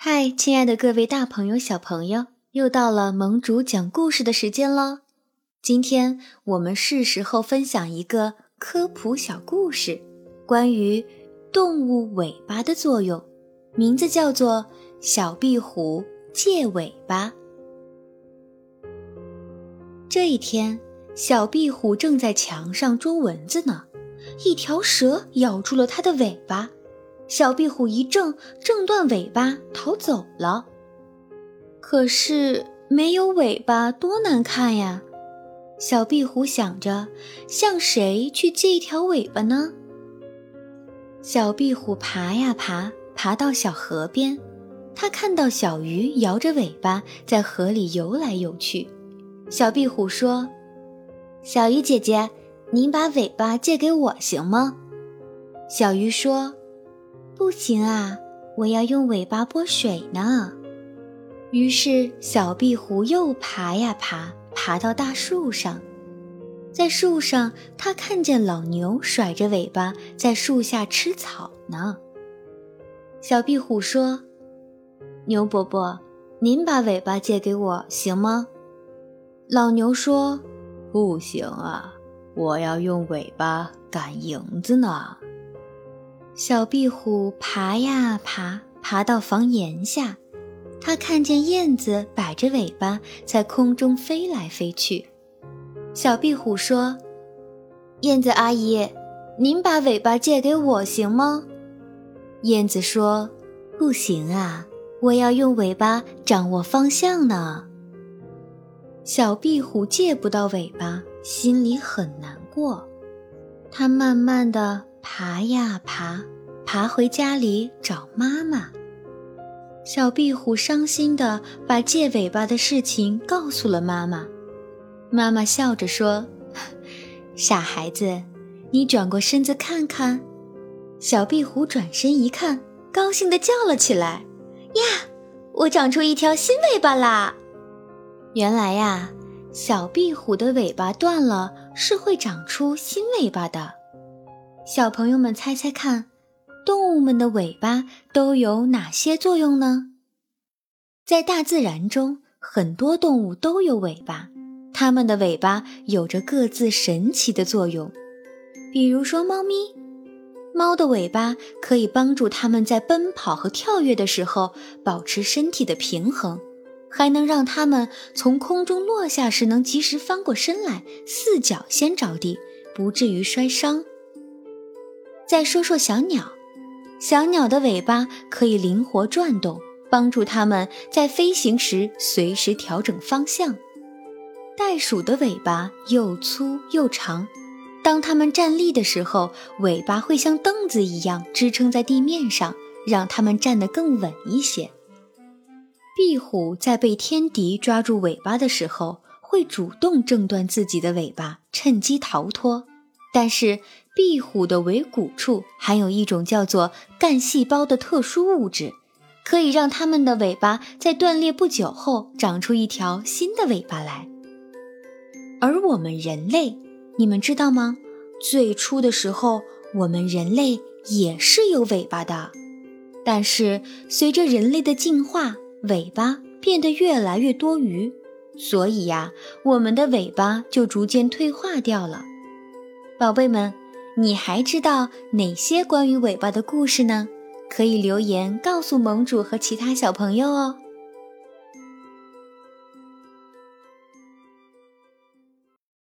嗨，亲爱的各位大朋友、小朋友，又到了盟主讲故事的时间喽！今天我们是时候分享一个科普小故事，关于动物尾巴的作用，名字叫做《小壁虎借尾巴》。这一天，小壁虎正在墙上捉蚊子呢，一条蛇咬住了它的尾巴。小壁虎一挣，挣断尾巴逃走了。可是没有尾巴多难看呀！小壁虎想着，向谁去借一条尾巴呢？小壁虎爬呀爬，爬到小河边，它看到小鱼摇着尾巴在河里游来游去。小壁虎说：“小鱼姐姐，您把尾巴借给我行吗？”小鱼说。不行啊，我要用尾巴拨水呢。于是小壁虎又爬呀爬，爬到大树上，在树上，它看见老牛甩着尾巴在树下吃草呢。小壁虎说：“牛伯伯，您把尾巴借给我行吗？”老牛说：“不行啊，我要用尾巴赶蝇子呢。”小壁虎爬呀爬，爬到房檐下，它看见燕子摆着尾巴在空中飞来飞去。小壁虎说：“燕子阿姨，您把尾巴借给我行吗？”燕子说：“不行啊，我要用尾巴掌握方向呢。”小壁虎借不到尾巴，心里很难过。它慢慢的。爬呀爬，爬回家里找妈妈。小壁虎伤心地把借尾巴的事情告诉了妈妈。妈妈笑着说：“傻孩子，你转过身子看看。”小壁虎转身一看，高兴地叫了起来：“呀，我长出一条新尾巴啦！”原来呀，小壁虎的尾巴断了，是会长出新尾巴的。小朋友们猜猜看，动物们的尾巴都有哪些作用呢？在大自然中，很多动物都有尾巴，它们的尾巴有着各自神奇的作用。比如说，猫咪，猫的尾巴可以帮助它们在奔跑和跳跃的时候保持身体的平衡，还能让它们从空中落下时能及时翻过身来，四脚先着地，不至于摔伤。再说说小鸟，小鸟的尾巴可以灵活转动，帮助它们在飞行时随时调整方向。袋鼠的尾巴又粗又长，当它们站立的时候，尾巴会像凳子一样支撑在地面上，让它们站得更稳一些。壁虎在被天敌抓住尾巴的时候，会主动挣断自己的尾巴，趁机逃脱。但是，壁虎的尾骨处含有一种叫做干细胞的特殊物质，可以让它们的尾巴在断裂不久后长出一条新的尾巴来。而我们人类，你们知道吗？最初的时候，我们人类也是有尾巴的，但是随着人类的进化，尾巴变得越来越多余，所以呀，我们的尾巴就逐渐退化掉了。宝贝们。你还知道哪些关于尾巴的故事呢？可以留言告诉盟主和其他小朋友哦。